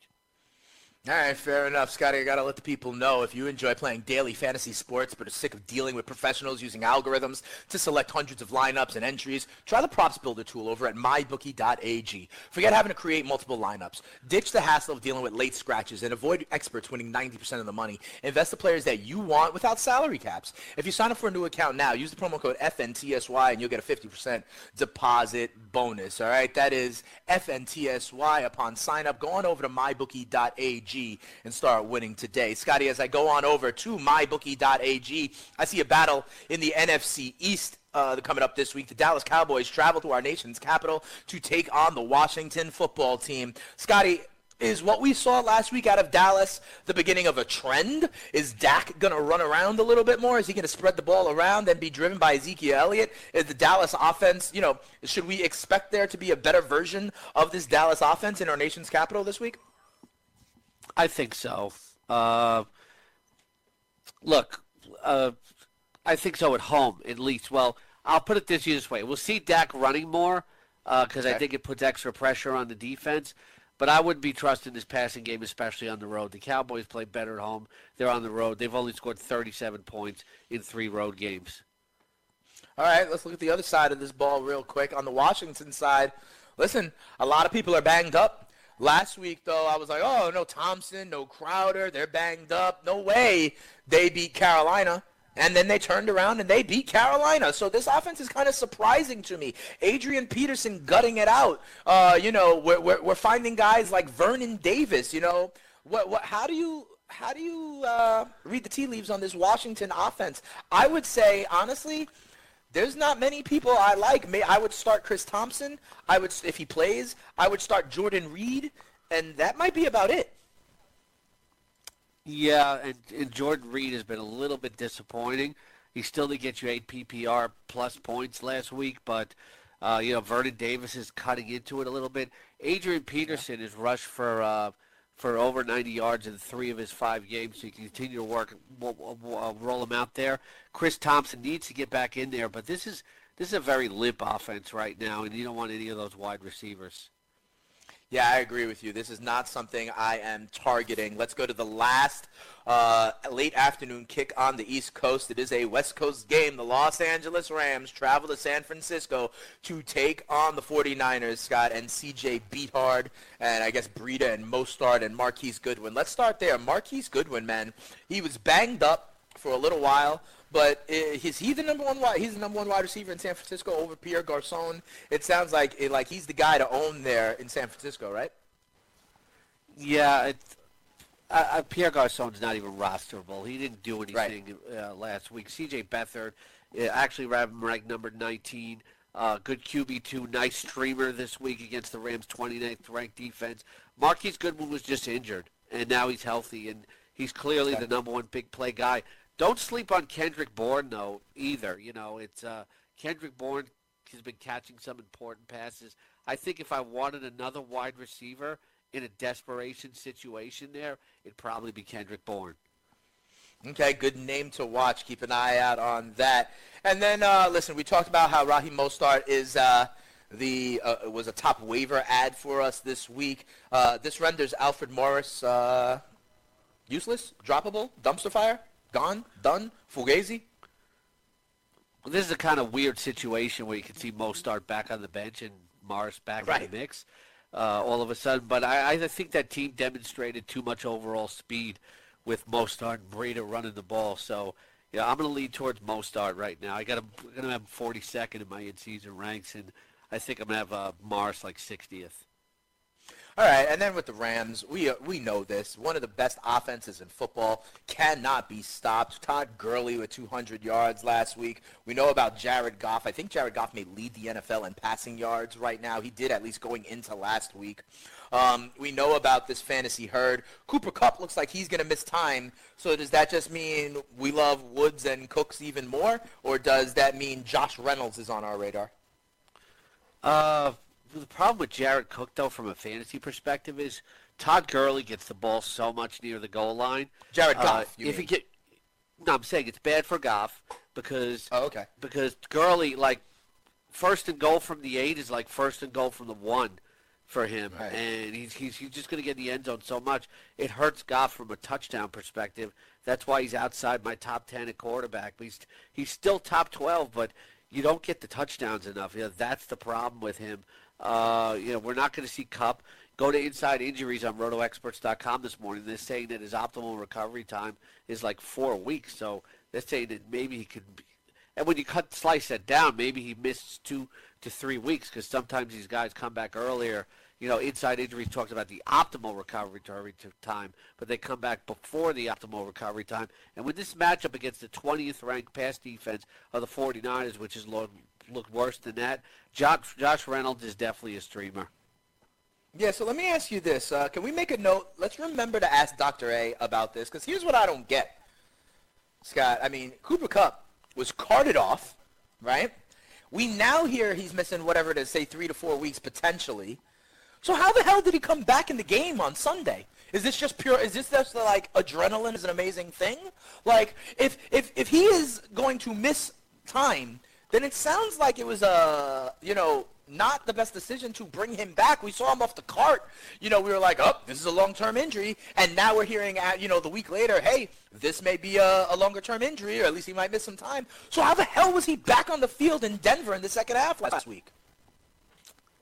Speaker 1: All right, fair enough, Scotty. I gotta let the people know if you enjoy playing daily fantasy sports but are sick of dealing with professionals using algorithms to select hundreds of lineups and entries, try the props builder tool over at mybookie.ag. Forget having to create multiple lineups. Ditch the hassle of dealing with late scratches and avoid experts winning 90% of the money. Invest the players that you want without salary caps. If you sign up for a new account now, use the promo code FNTSY and you'll get a 50% deposit bonus. All right, that is FNTSY upon sign up. Go on over to mybookie.ag and start winning today. Scotty, as I go on over to mybookie.ag, I see a battle in the NFC East uh, coming up this week. The Dallas Cowboys travel to our nation's capital to take on the Washington football team. Scotty, is what we saw last week out of Dallas the beginning of a trend? Is Dak going to run around a little bit more? Is he going to spread the ball around and be driven by Ezekiel Elliott? Is the Dallas offense, you know, should we expect there to be a better version of this Dallas offense in our nation's capital this week?
Speaker 2: I think so. Uh, look, uh, I think so at home at least. Well, I'll put it this this way: we'll see Dak running more because I
Speaker 1: Okay.
Speaker 2: think it puts extra pressure on the defense. But I wouldn't be trusting this passing game, especially on the road. The Cowboys play better at home. They're on the road. They've only scored 37 points in three road games.
Speaker 1: All right, let's look at the other side of this ball real quick. On the Washington side, listen, a lot of people are banged up. Last week, though, I was like, oh, no Thompson, no Crowder, they're banged up. No way they beat Carolina. And then they turned around and they beat Carolina. So this offense is kind of surprising to me. Adrian Peterson gutting it out. Uh, you know, we're, we're, we're finding guys like Vernon Davis. You know, what what? How do you how do you uh, read the tea leaves on this Washington offense? I would say honestly, there's not many people I like. May I would start Chris Thompson. I would if he plays. I would start Jordan Reed, and that might be about it.
Speaker 2: Yeah, and, and Jordan Reed has been a little bit disappointing. He still did get you eight PPR plus points last week, but uh, you know Vernon Davis is cutting into it a little bit. Adrian Peterson is rushed for uh, for over 90 yards in three of his five games, so you can continue to work uh, roll him out there. Chris Thompson needs to get back in there, but this is this is a very limp offense right now, and you don't want any of those wide receivers.
Speaker 1: Yeah, I agree with you. This is not something I am targeting. Let's go to the last uh, late afternoon kick on the East Coast. It is a West Coast game. The Los Angeles Rams travel to San Francisco to take on the 49ers, Scott, and CJ Beathard, and I guess Breida and Mostert and Marquise Goodwin. Let's start there. Marquise Goodwin, man, he was banged up for a little while, but is he the number one wide? He's the number one wide receiver in San Francisco over Pierre Garcon. It sounds like it, like he's the guy to own there in San Francisco, right?
Speaker 2: Yeah, it, uh, uh, Pierre Garcon's not even rosterable. He didn't do
Speaker 1: Right.
Speaker 2: anything uh, last week. C.J. Beathard uh, actually ranked ranked number 19. Uh, good QB2, nice streamer this week against the Rams' 29th ranked defense. Marquise Goodwin was just injured, and now he's healthy, and he's clearly the number one big play guy. Don't sleep on Kendrick Bourne though either. You know, it's uh, Kendrick Bourne has been catching some important passes. I think if I wanted another wide receiver in a desperation situation there, it'd probably be Kendrick Bourne.
Speaker 1: Okay, good name to watch. Keep an eye out on that. And then, uh, listen, we talked about how Raheem Mostert is uh, the uh, was a top waiver ad for us this week. Uh, this renders Alfred Morris uh, useless, droppable, dumpster fire, gone, done, fugazi.
Speaker 2: Well, this is a kind of weird situation where you can see Mostert back on the bench and Morris back in the mix uh, all of a sudden. But I, I think that team demonstrated too much overall speed with Mostert and Breida running the ball. So, yeah, I'm going to lead towards Mostert right now. I got him, I'm going to have him 42nd in my in-season ranks, and I think I'm going to have uh, Morris like 60th.
Speaker 1: All right, and then with the Rams, we uh, we know this. One of the best offenses in football cannot be stopped. Todd Gurley with 200 yards last week. We know about Jared Goff. I think Jared Goff may lead the NFL in passing yards right now. He did at least going into last week. Um, we know about this fantasy herd. Cooper Kupp looks like he's going to miss time. So does that just mean we love Woods and Cooks even more, or does that mean Josh Reynolds is on our radar?
Speaker 2: Uh, the problem with Jared Cook, though, from a fantasy perspective, is Todd Gurley gets the ball so much near the goal line.
Speaker 1: Jared Goff,
Speaker 2: Uh,
Speaker 1: you
Speaker 2: if
Speaker 1: mean.
Speaker 2: he get, no, I'm saying it's bad for Goff because
Speaker 1: Oh, okay.
Speaker 2: because Gurley like first and goal from the eight is like first and goal from the one for him,
Speaker 1: Right.
Speaker 2: and he's, he's he's just going to get in the end zone so much it hurts Goff from a touchdown perspective. That's why he's outside my top ten at quarterback. But he's he's still top twelve, but you don't get the touchdowns enough. You know, that's the problem with him. Uh, you know, we're not going to see Kupp. Go to Inside Injuries on RotoExperts.com this morning. They're saying that his optimal recovery time is like four weeks. So they're saying that maybe he could. Be, and when you cut slice that down, maybe he missed two to three weeks because sometimes these guys come back earlier. You know, Inside Injuries talks about the optimal recovery time, but they come back before the optimal recovery time. And with this matchup against the 20th ranked pass defense of the 49ers, which is look, look worse than that, Josh, Josh Reynolds is definitely a streamer.
Speaker 1: Yeah, so let me ask you this. Uh, can we make a note? Let's remember to ask Dr. A about this, because here's what I don't get. Scott, I mean, Cooper Kupp was carted off, right? We now hear he's missing whatever it is, say three to four weeks potentially. So how the hell did he come back in the game on Sunday? Is this just pure? Is this just like adrenaline is an amazing thing? Like if if if he is going to miss time, then it sounds like it was a you know not the best decision to bring him back. We saw him off the cart. You know, we were like, oh, this is a long-term injury, and now we're hearing at you know the week later, hey, this may be a, a longer-term injury, or at least he might miss some time. So how the hell was he back on the field in Denver in the second half last week?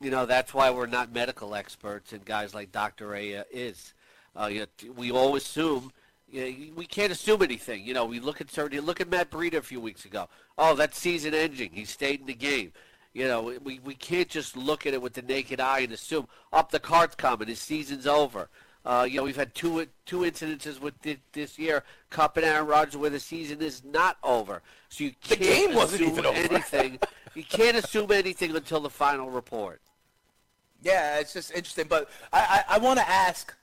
Speaker 2: You know, that's why we're not medical experts, and guys like Dr. A uh, is. Uh, you know, we all assume. We can't assume anything. You know, we look at certain. Look at Matt Breida a few weeks ago. Oh, that's season ending. He stayed in the game. You know, we, we can't just look at it with the naked eye and assume up the card's coming. His season's over. Uh, you know, we've had two two incidences with thi- this year, Kupp and Aaron Rodgers, where the season is not over. So you
Speaker 1: The
Speaker 2: can't the
Speaker 1: game wasn't
Speaker 2: assume
Speaker 1: even over.
Speaker 2: anything. (laughs) you can't assume anything until the final report.
Speaker 1: Yeah, it's just interesting. But I, I, I want to ask,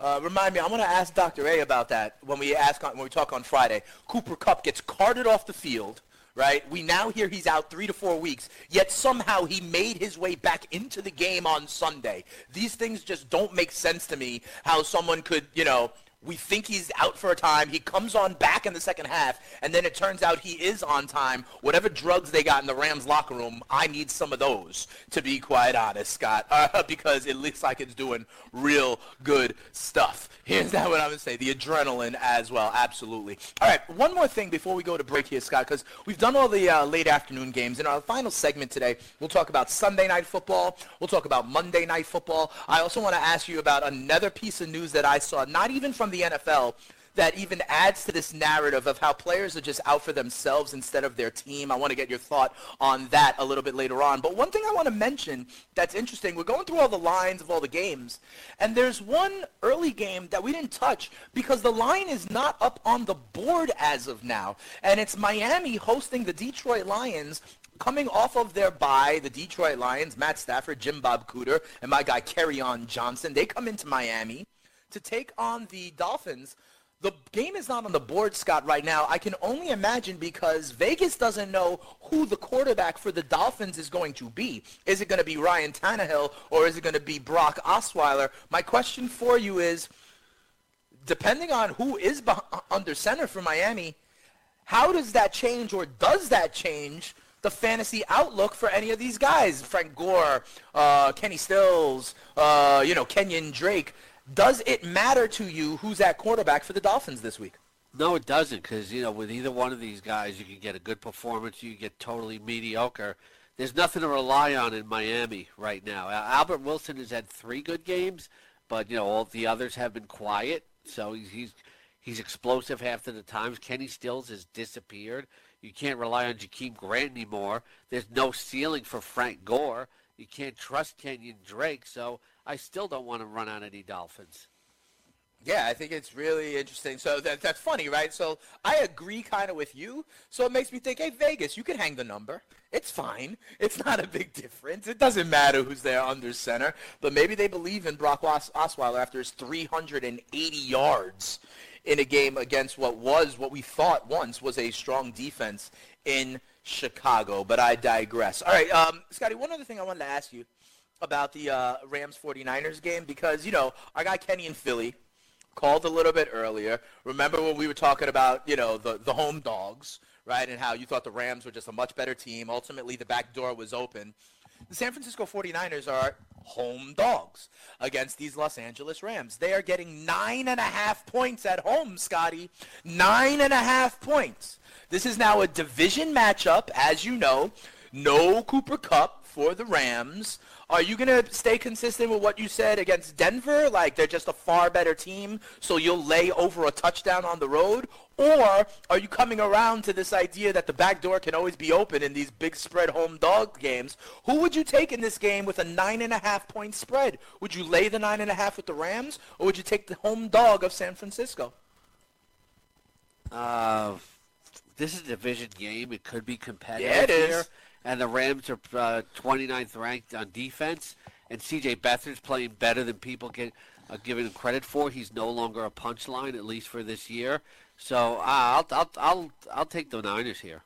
Speaker 1: uh, remind me, I want to ask Dr. A about that when we ask on, when we talk on Friday. Cooper Kupp gets carted off the field, right? We now hear he's out three to four weeks, yet somehow he made his way back into the game on Sunday. These things just don't make sense to me. How someone could, you know. We think he's out for a time. He comes on back in the second half, and then it turns out he is on time. Whatever drugs they got in the Rams locker room, I need some of those, to be quite honest, Scott, uh, (laughs) because it looks like it's doing real good stuff. (laughs) Here's that what I would say, the adrenaline as well, absolutely. All right, one more thing before we go to break here, Scott, because we've done all the uh, late afternoon games. In our final segment today, we'll talk about Sunday night football. We'll talk about Monday night football. I also want to ask you about another piece of news that I saw, not even from the NFL, that even adds to this narrative of how players are just out for themselves instead of their team. I want to get your thought on that a little bit later on. But one thing I want to mention that's interesting, we're going through all the lines of all the games, and there's one early game that we didn't touch because the line is not up on the board as of now. And it's Miami hosting the Detroit Lions coming off of their bye, the Detroit Lions, Matt Stafford, Jim Bob Cooter, and my guy Kerryon Johnson, they come into Miami to take on the Dolphins. The game is not on the board, Scott, right now. I can only imagine because Vegas doesn't know who the quarterback for the Dolphins is going to be. Is it going to be Ryan Tannehill or is it going to be Brock Osweiler? My question for you is, depending on who is under center for Miami, how does that change or does that change the fantasy outlook for any of these guys? Frank Gore, uh, Kenny Stills, uh, you know, Kenyon Drake. Does it matter to you who's at quarterback for the Dolphins this week?
Speaker 2: No, it doesn't, because you know with either one of these guys, you can get a good performance. You get totally mediocre. There's nothing to rely on in Miami right now. Albert Wilson has had three good games, but you know all the others have been quiet. So he's he's, he's explosive half of the times. Kenny Stills has disappeared. You can't rely on Jakeem Grant anymore. There's no ceiling for Frank Gore. You can't trust Kenyon Drake, so I still don't want to run on any Dolphins.
Speaker 1: Yeah, I think it's really interesting. So that, that's funny, right? So I agree kind of with you. So it makes me think, hey, Vegas, you can hang the number. It's fine. (laughs) It's not a big difference. It doesn't matter who's there under center. But maybe they believe in Brock Os- Osweiler after his 380 yards in a game against what was, what we thought once was a strong defense in Chicago. But I digress. All right, um, Scotty, one other thing I wanted to ask you about the uh, Rams 49ers game because, you know, our guy Kenny in Philly – called a little bit earlier. Remember when we were talking about, you know, the, the home dogs, right, and how you thought the Rams were just a much better team. Ultimately, the back door was open. The San Francisco 49ers are home dogs against these Los Angeles Rams. They are getting nine and a half points at home, Scotty. Nine and a half points. This is now a division matchup, as you know. No Cooper Kupp for the Rams. Are you going to stay consistent with what you said against Denver? Like they're just a far better team, so you'll lay over a touchdown on the road? Or are you coming around to this idea that the back door can always be open in these big spread home dog games? Who would you take in this game with a nine and a half point spread? Would you lay the nine and a half with the Rams, or would you take the home dog of San Francisco?
Speaker 2: Uh, this is a division game. It could be competitive
Speaker 1: Yeah, it is.
Speaker 2: here. And the Rams are uh, 29th ranked on defense. And C.J. Beathard's playing better than people get uh, giving him credit for. He's no longer a punchline, at least for this year. So uh, I'll, I'll, I'll, I'll take the Niners here.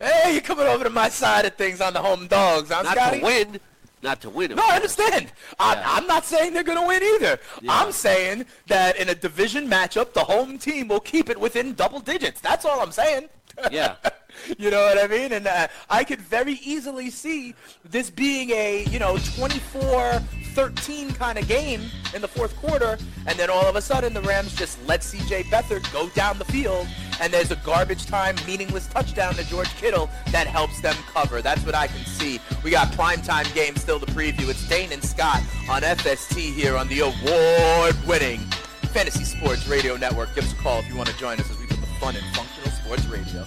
Speaker 1: Hey, you're coming over to my side of things on the home dogs. I'm
Speaker 2: Not
Speaker 1: Scotty.
Speaker 2: to win. Not to win.
Speaker 1: No, I understand. I,
Speaker 2: Yeah.
Speaker 1: I'm not saying they're going to win either.
Speaker 2: Yeah.
Speaker 1: I'm saying that in a division matchup, the home team will keep it within double digits. That's all I'm saying.
Speaker 2: Yeah. (laughs)
Speaker 1: you know what I mean? And uh, I could very easily see this being a, you know, 24-13 kind of game in the fourth quarter, and then all of a sudden the Rams just let C.J. Beathard go down the field, and there's a garbage time, meaningless touchdown to George Kittle that helps them cover. That's what I can see. We got primetime game still to preview. It's Dane and Scott on FST here on the award-winning Fantasy Sports Radio Network. Give us a call if you want to join us as we put the fun in functional sports radio.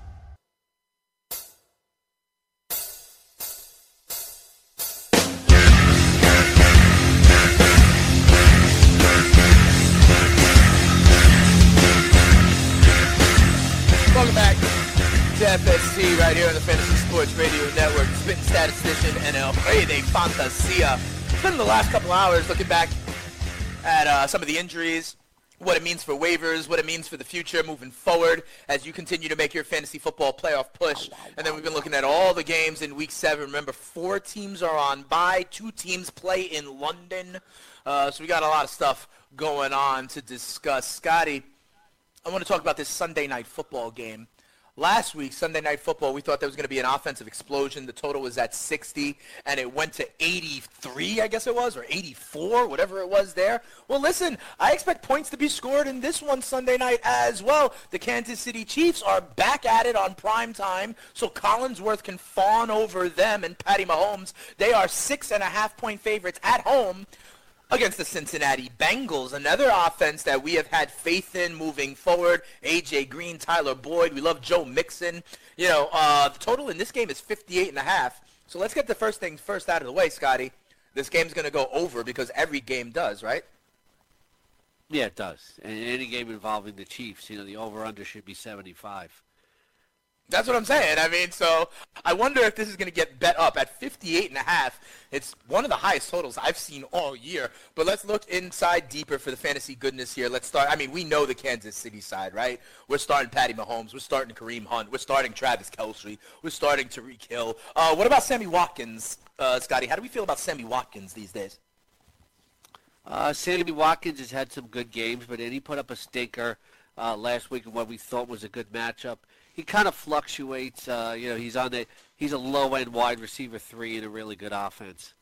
Speaker 1: FST right here on the Fantasy Sports Radio Network. Spitting statistician and El Rey de Fantasia. Spending the last couple hours looking back at uh, some of the injuries, what it means for waivers, what it means for the future moving forward as you continue to make your fantasy football playoff push. And then we've been looking at all the games in Week 7. Remember, four teams are on bye. Two teams play in London. Uh, so we got a lot of stuff going on to discuss. Scotty, I want to talk about this Sunday night football game. Last week, Sunday night football, we thought there was going to be an offensive explosion. The total was at 60, and it went to 83, I guess it was, or 84, whatever it was there. Well, listen, I expect points to be scored in this one Sunday night as well. The Kansas City Chiefs are back at it on prime time, so Collinsworth can fawn over them and Patty Mahomes. They are six and a half point favorites at home against the Cincinnati Bengals, another offense that we have had faith in moving forward. AJ Green, Tyler Boyd, we love Joe Mixon. You know, uh, the total in this game is 58 and a half. So let's get the first thing first out of the way, Scotty. This game's going to go over because every game does, right?
Speaker 2: Yeah, it does. And any game involving the Chiefs, you know, the over-under should be 75.
Speaker 1: That's what I'm saying. I mean, so I wonder if this is going to get bet up at 58 and a half. It's one of the highest totals I've seen all year. But let's look inside deeper for the fantasy goodness here. Let's start. I mean, we know the Kansas City side, right? We're starting Patty Mahomes. We're starting Kareem Hunt. We're starting Travis Kelce. We're starting Tyreek Hill. Uh, what about Sammy Watkins, uh, Scotty? How do we feel about Sammy Watkins these days?
Speaker 2: Uh, Sammy Watkins has had some good games, but then he put up a stinker uh, last week in what we thought was a good matchup he kind of fluctuates. Uh, you know, he's on the he's a low end wide receiver three in a really good offense.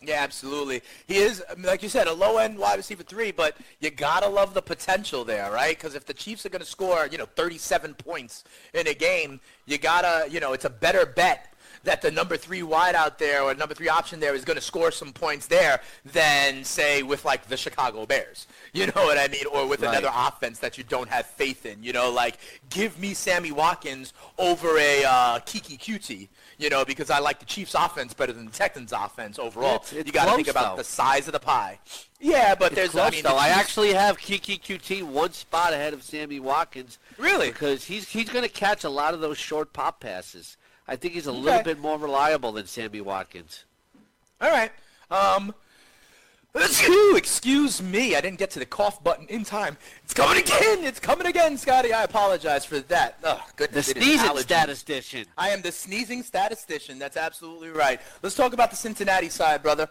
Speaker 1: Yeah, absolutely. He is, like you said, a low-end wide receiver three, but you gotta love the potential there, right? Because if the Chiefs are gonna score, you know, 37 points in a game, you gotta, you know, it's a better bet that the number three wide out there or number three option there is going to score some points there than say with like the Chicago Bears. You know what I mean? Or with
Speaker 2: Right.
Speaker 1: another offense that you don't have faith in. You know, like give me Sammy Watkins over a uh, Keke Coutee. You know, because I like the Chiefs' offense better than the Texans' offense overall.
Speaker 2: It's- it's
Speaker 1: you got to think about
Speaker 2: though.
Speaker 1: the size of the pie. Yeah, but
Speaker 2: It's
Speaker 1: there's
Speaker 2: close,
Speaker 1: I mean,
Speaker 2: though. I actually have Keke Coutee one spot ahead of Sammy Watkins.
Speaker 1: Really?
Speaker 2: Because he's he's going to catch a lot of those short pop passes. I think he's a little bit more reliable than Sammy Watkins.
Speaker 1: All right. Um, (laughs) excuse me. I didn't get to the cough button in time. It's coming again. It's coming again, Scotty. I apologize for that. Oh,
Speaker 2: The
Speaker 1: goodness. is
Speaker 2: sneezing statistician.
Speaker 1: I am the sneezing statistician. That's absolutely right. Let's talk about the Cincinnati side, brother.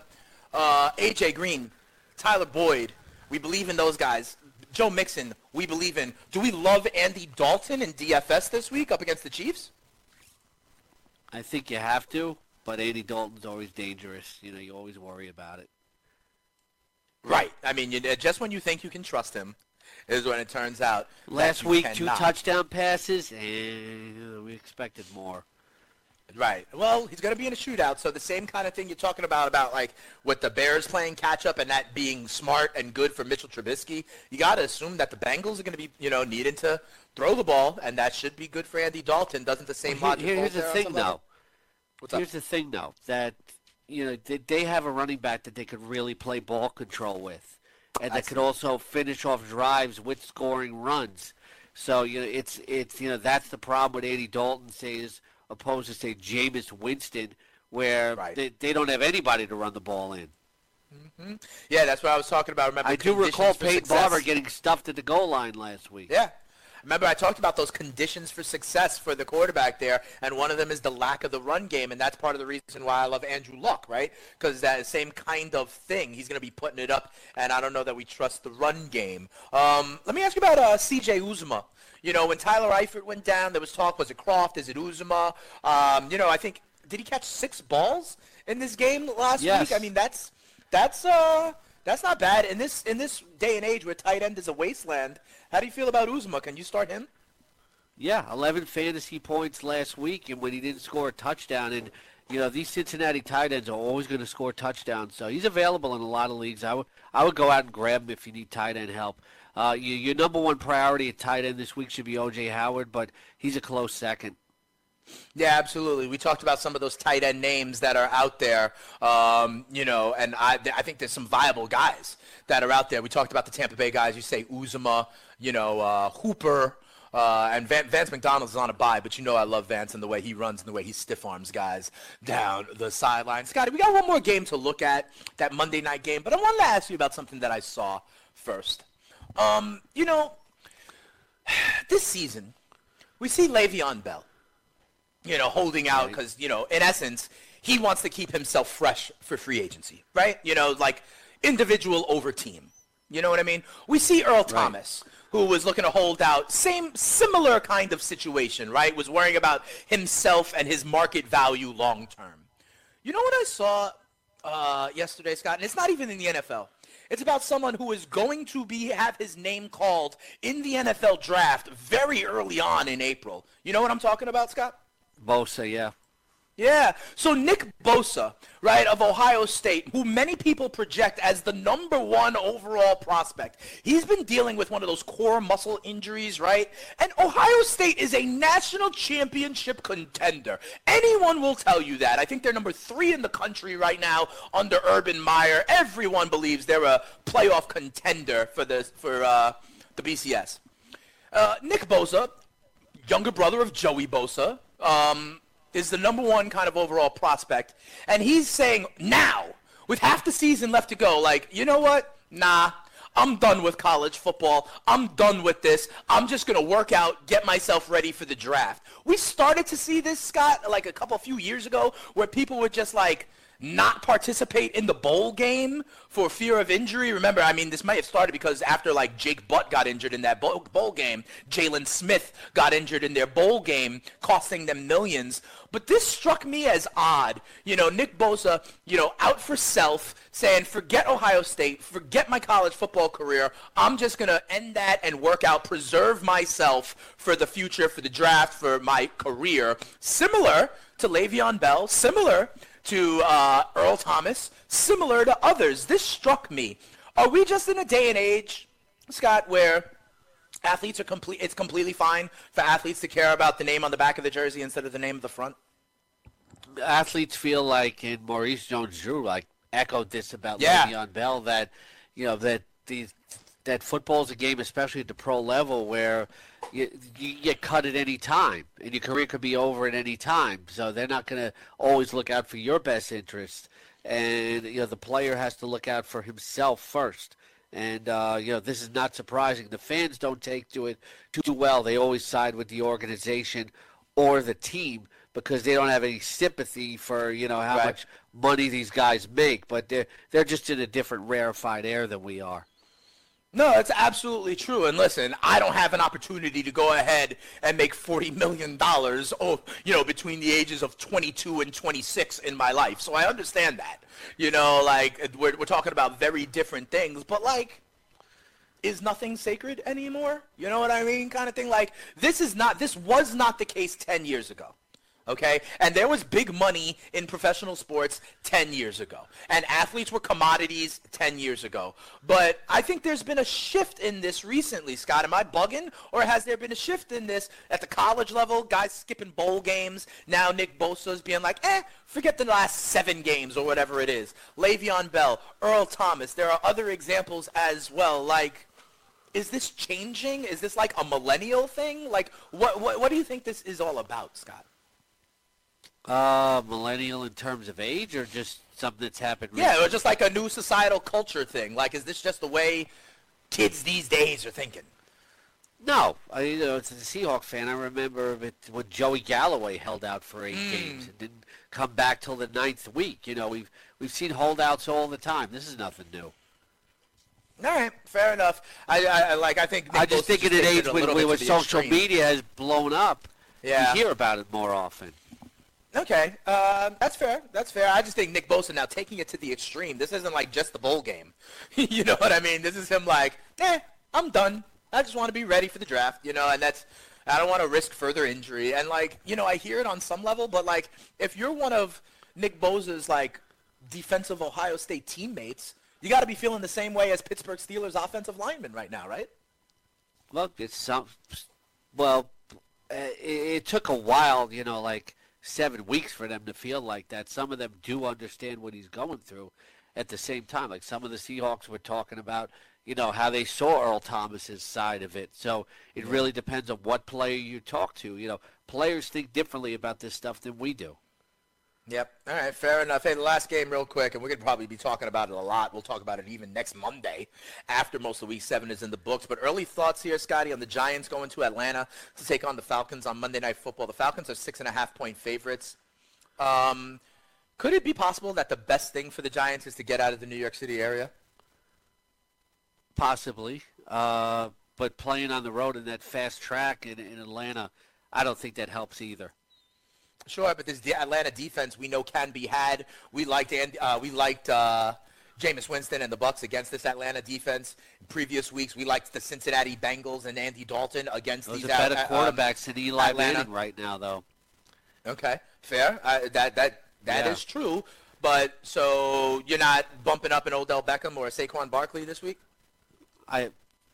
Speaker 1: Uh, AJ Green, Tyler Boyd. We believe in those guys. Joe Mixon, we believe in. Do we love Andy Dalton in DFS this week up against the Chiefs?
Speaker 2: I think you have to, but Andy Dalton's always dangerous. You know, you always worry about it.
Speaker 1: Right. I mean, you, uh, just when you think you can trust him is when it turns out.
Speaker 2: Last week, two touchdown passes, and we expected more.
Speaker 1: Right. Well, he's going to be in a shootout, so the same kind of thing you're talking about, about like with the Bears playing catch up and that being smart and good for Mitchell Trubisky. You got to assume that the Bengals are going to be, you know, needing to throw the ball, and that should be good for Andy Dalton. Doesn't the same
Speaker 2: Well,
Speaker 1: logic
Speaker 2: here- here's the thing, though.
Speaker 1: What's up?
Speaker 2: Here's the thing, though, that you know they, they have a running back that they could really play ball control with, and that could also finish off drives with scoring runs. So you know it's it's you know that's the problem with Andy Dalton, say, as opposed to say Jameis Winston, where
Speaker 1: Right.
Speaker 2: they, they don't have anybody to run the ball in.
Speaker 1: Yeah, that's what I was talking about. Remember,
Speaker 2: I do recall Peyton. Barber getting stuffed at the goal line last week.
Speaker 1: Yeah. Remember, I talked about those conditions for success for the quarterback there, and one of them is the lack of the run game, and that's part of the reason why I love Andrew Luck, right? Because that same kind of thing, he's going to be putting it up, and I don't know that we trust the run game. Um, let me ask you about uh, C.J. Uzomah. You know, when Tyler Eifert went down, there was talk, was it Croft, is it Uzomah? Um, you know, I think, did he catch six balls in this game last
Speaker 2: Yes.
Speaker 1: week? I mean, that's, that's, uh... That's not bad in this in this day and age where tight end is a wasteland. How do you feel about Uzomah? Can you start him?
Speaker 2: Yeah, 11 fantasy points last week, and when he didn't score a touchdown, and you know these Cincinnati tight ends are always going to score touchdowns, so he's available in a lot of leagues. I would I would go out and grab him if you need tight end help. Uh, you, your number one priority at tight end this week should be O.J. Howard, but he's a close second.
Speaker 1: Yeah, absolutely. We talked about some of those tight end names that are out there, um, you know, and I, I think there's some viable guys that are out there. We talked about the Tampa Bay guys. You say Uzomah, you know, uh, Hooper, uh, and Van, Vance McDonald's is on a bye, but you know I love Vance and the way he runs and the way he stiff arms guys down the sideline. Scotty, we got one more game to look at, that Monday night game, but I wanted to ask you about something that I saw first. Um, you know, (sighs) this season, we see Le'Veon Bell you know, holding out because, you know, in essence, he wants to keep himself fresh for free agency, right? You know, like individual over team. You know what I mean? We see Earl Thomas, who was looking to hold out, same, similar kind of situation, right? Was worrying about himself and his market value long term. You know what I saw uh, yesterday, Scott? And it's not even in the NFL. It's about someone who is going to be have his name called in the NFL draft very early on in April. You know what I'm talking about, Scott?
Speaker 2: Bosa, yeah.
Speaker 1: Yeah. So Nick Bosa, right, of Ohio State, who many people project as the number one overall prospect, he's been dealing with one of those core muscle injuries, right? And Ohio State is a national championship contender. Anyone will tell you that. I think they're number three in the country right now under Urban Meyer. Everyone believes they're a playoff contender for the for uh, the BCS. Uh, Nick Bosa, younger brother of Joey Bosa, um, is the number one kind of overall prospect. And he's saying now, with half the season left to go, like, you know what? Nah, I'm done with college football. I'm done with this. I'm just going to work out, get myself ready for the draft. We started to see this, Scott, like a couple few years ago, where people were just like, not participate in the bowl game for fear of injury. Remember, I mean, this might have started because after like Jake Butt got injured in that bowl, bowl game, Jaylon Smith got injured in their bowl game, costing them millions. But this struck me as odd. You know, Nick Bosa, you know, out for self, saying, forget Ohio State, forget my college football career. I'm just going to end that and work out, preserve myself for the future, for the draft, for my career. Similar to Le'Veon Bell, similar to uh, Earl Thomas, similar to others. This struck me. Are we just in a day and age, Scott, where athletes are complete? It's completely fine for athletes to care about the name on the back of the jersey instead of the name of the front.
Speaker 2: Athletes feel like, and Maurice Jones-Drew like echoed this about
Speaker 1: Yeah.
Speaker 2: Le'Veon Bell that you know that these that football is a game, especially at the pro level, where you, you get cut at any time, and your career could be over at any time. So they're not going to always look out for your best interest, and you know the player has to look out for himself first. And uh, you know this is not surprising. The fans don't take to it too well. They always side with the organization or the team because they don't have any sympathy for you know how
Speaker 1: Right.
Speaker 2: much money these guys make. But they're they're just in a different rarefied air than we are.
Speaker 1: No, that's absolutely true. And listen, I don't have an opportunity to go ahead and make forty million dollars, oh, you know, between the ages of twenty-two and twenty-six in my life. So I understand that. You know, like uh, we're we're talking about very different things, but like. Is nothing sacred anymore? You know what I mean? Kind of thing. Like, this is not, this was not the case 10 years ago. Okay? And there was big money in professional sports 10 years ago. And athletes were commodities 10 years ago. But I think there's been a shift in this recently, Scott. Am I bugging? Or has there been a shift in this at the college level? Guys skipping bowl games. Now Nick Bosa's being like, eh, forget the last seven games or whatever it is. Le'Veon Bell, Earl Thomas. There are other examples as well, like is this changing? Is this like a millennial thing? Like, what, what, what do you think this is all about, Scott?
Speaker 2: Uh, millennial in terms of age, or just something that's happened? Recently?
Speaker 1: Yeah, or just like a new societal culture thing. Like, is this just the way kids these days are thinking?
Speaker 2: No, I, you know, as a Seahawk fan, I remember it when Joey Galloway held out for eight games and didn't come back till the ninth week. You know, we've we've seen holdouts all the time. This is nothing new.
Speaker 1: All right, fair enough. I, I, like. I think.
Speaker 2: I just think in an age when, when,
Speaker 1: bit
Speaker 2: when
Speaker 1: to the
Speaker 2: social
Speaker 1: extreme.
Speaker 2: media has blown up,
Speaker 1: Yeah.
Speaker 2: you hear about it more often.
Speaker 1: Okay, uh, that's fair. That's fair. I just think Nick Bosa now taking it to the extreme. This isn't like just the bowl game. (laughs) you know what I mean? This is him like, eh, I'm done. I just want to be ready for the draft. You know, and that's. I don't want to risk further injury. And like, you know, I hear it on some level, but like, if you're one of Nick Bosa's like defensive Ohio State teammates, you got to be feeling the same way as Pittsburgh Steelers offensive lineman right now, right?
Speaker 2: Look, it's some. Well, it, it took a while, you know, like seven weeks for them to feel like that. Some of them do understand what he's going through. At the same time, like some of the Seahawks were talking about, you know, how they saw Earl Thomas's side of it. So it really depends on what player you talk to. You know, players think differently about this stuff than we do.
Speaker 1: Yep. All right, fair enough. Hey, the last game real quick, and we're going to probably be talking about it a lot. We'll talk about it even next Monday after most of week seven is in the books. But early thoughts here, Scotty, on the Giants going to Atlanta to take on the Falcons on Monday Night Football. The Falcons are six and a half point favorites. Um, could it be possible that the best thing for the Giants is to get out of the New York City area?
Speaker 2: Possibly. Uh, but playing on the road in that fast track in, in Atlanta, I don't think that helps either.
Speaker 1: Sure, but this Atlanta defense we know can be had. We liked Andy, uh, we liked uh, Jameis Winston and the Bucs against this Atlanta defense. In previous weeks, we liked the Cincinnati Bengals and Andy Dalton against
Speaker 2: Those
Speaker 1: these
Speaker 2: are better
Speaker 1: uh, um,
Speaker 2: quarterbacks than Eli
Speaker 1: Atlanta.
Speaker 2: Manning right now, though.
Speaker 1: Okay, fair. Uh, that that that is
Speaker 2: Yeah.
Speaker 1: true. But so you're not bumping up an Odell Beckham or a Saquon Barkley this week?
Speaker 2: I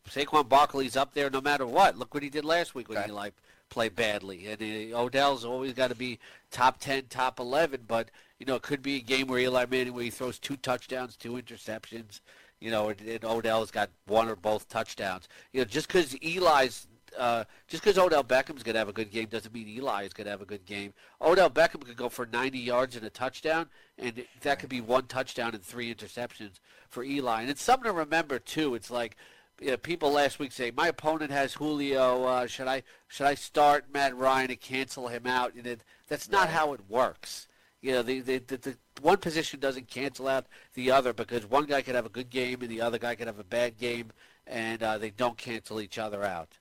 Speaker 2: Saquon Barkley's up there no matter what. Look what he did last week when
Speaker 1: Okay.
Speaker 2: Eli played badly. And uh, Odell's always got to be top 10, top 11. But, you know, it could be a game where Eli Manning, where he throws two touchdowns, two interceptions, you know, and, and Odell's got one or both touchdowns. You know, just because Eli's uh, just because Odell Beckham's going to have a good game doesn't mean Eli is going to have a good game. Odell Beckham could go for 90 yards and a touchdown, and that could be one touchdown and three interceptions for Eli. And it's something to remember too. It's like you know, people last week say my opponent has Julio. Uh, should I should I start Matt Ryan and cancel him out? And it, that's not how it works. You know, the, the, the, the one position doesn't cancel out the other because one guy could have a good game and the other guy could have a bad game, and uh, they don't cancel each other out.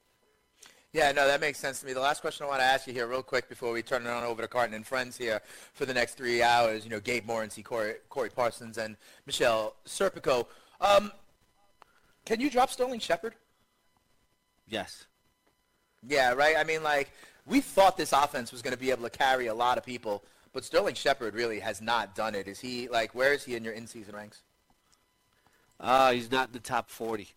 Speaker 1: Yeah, no, that makes sense to me. The last question I want to ask you here, real quick, before we turn it on over to Carton and friends here for the next three hours, you know, Gabe Morency, Corey, Corey Parsons, and Michelle Serpico. Um, can you drop Sterling Shepard?
Speaker 2: Yes.
Speaker 1: Yeah, right. I mean, like we thought this offense was going to be able to carry a lot of people, but Sterling Shepard really has not done it. Is he like where is he in your in-season ranks?
Speaker 2: Uh, he's not in the top 40.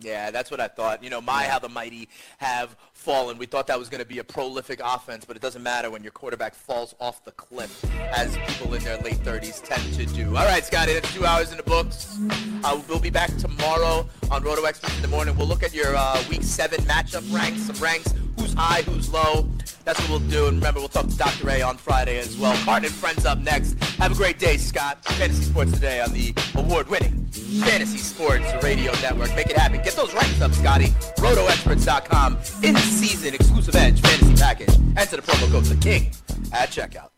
Speaker 1: Yeah, that's what I thought. You know, my how the mighty have fallen. We thought that was going to be a prolific offense, but it doesn't matter when your quarterback falls off the cliff, as people in their late 30s tend to do. All right, Scotty, that's two hours in the books. Uh, we'll be back tomorrow on Roto Experts in the morning. We'll look at your uh, Week 7 matchup ranks, some ranks, who's high, who's low. That's what we'll do. And remember, we'll talk to Dr. A on Friday as well. Martin and friends up next. Have a great day, Scott. Fantasy Sports Today on the award-winning Fantasy Sports Radio Network. Make it happen. Get those ranks up, Scotty. RotoExperts.com. In-season exclusive edge fantasy package. Enter the promo code The King at checkout.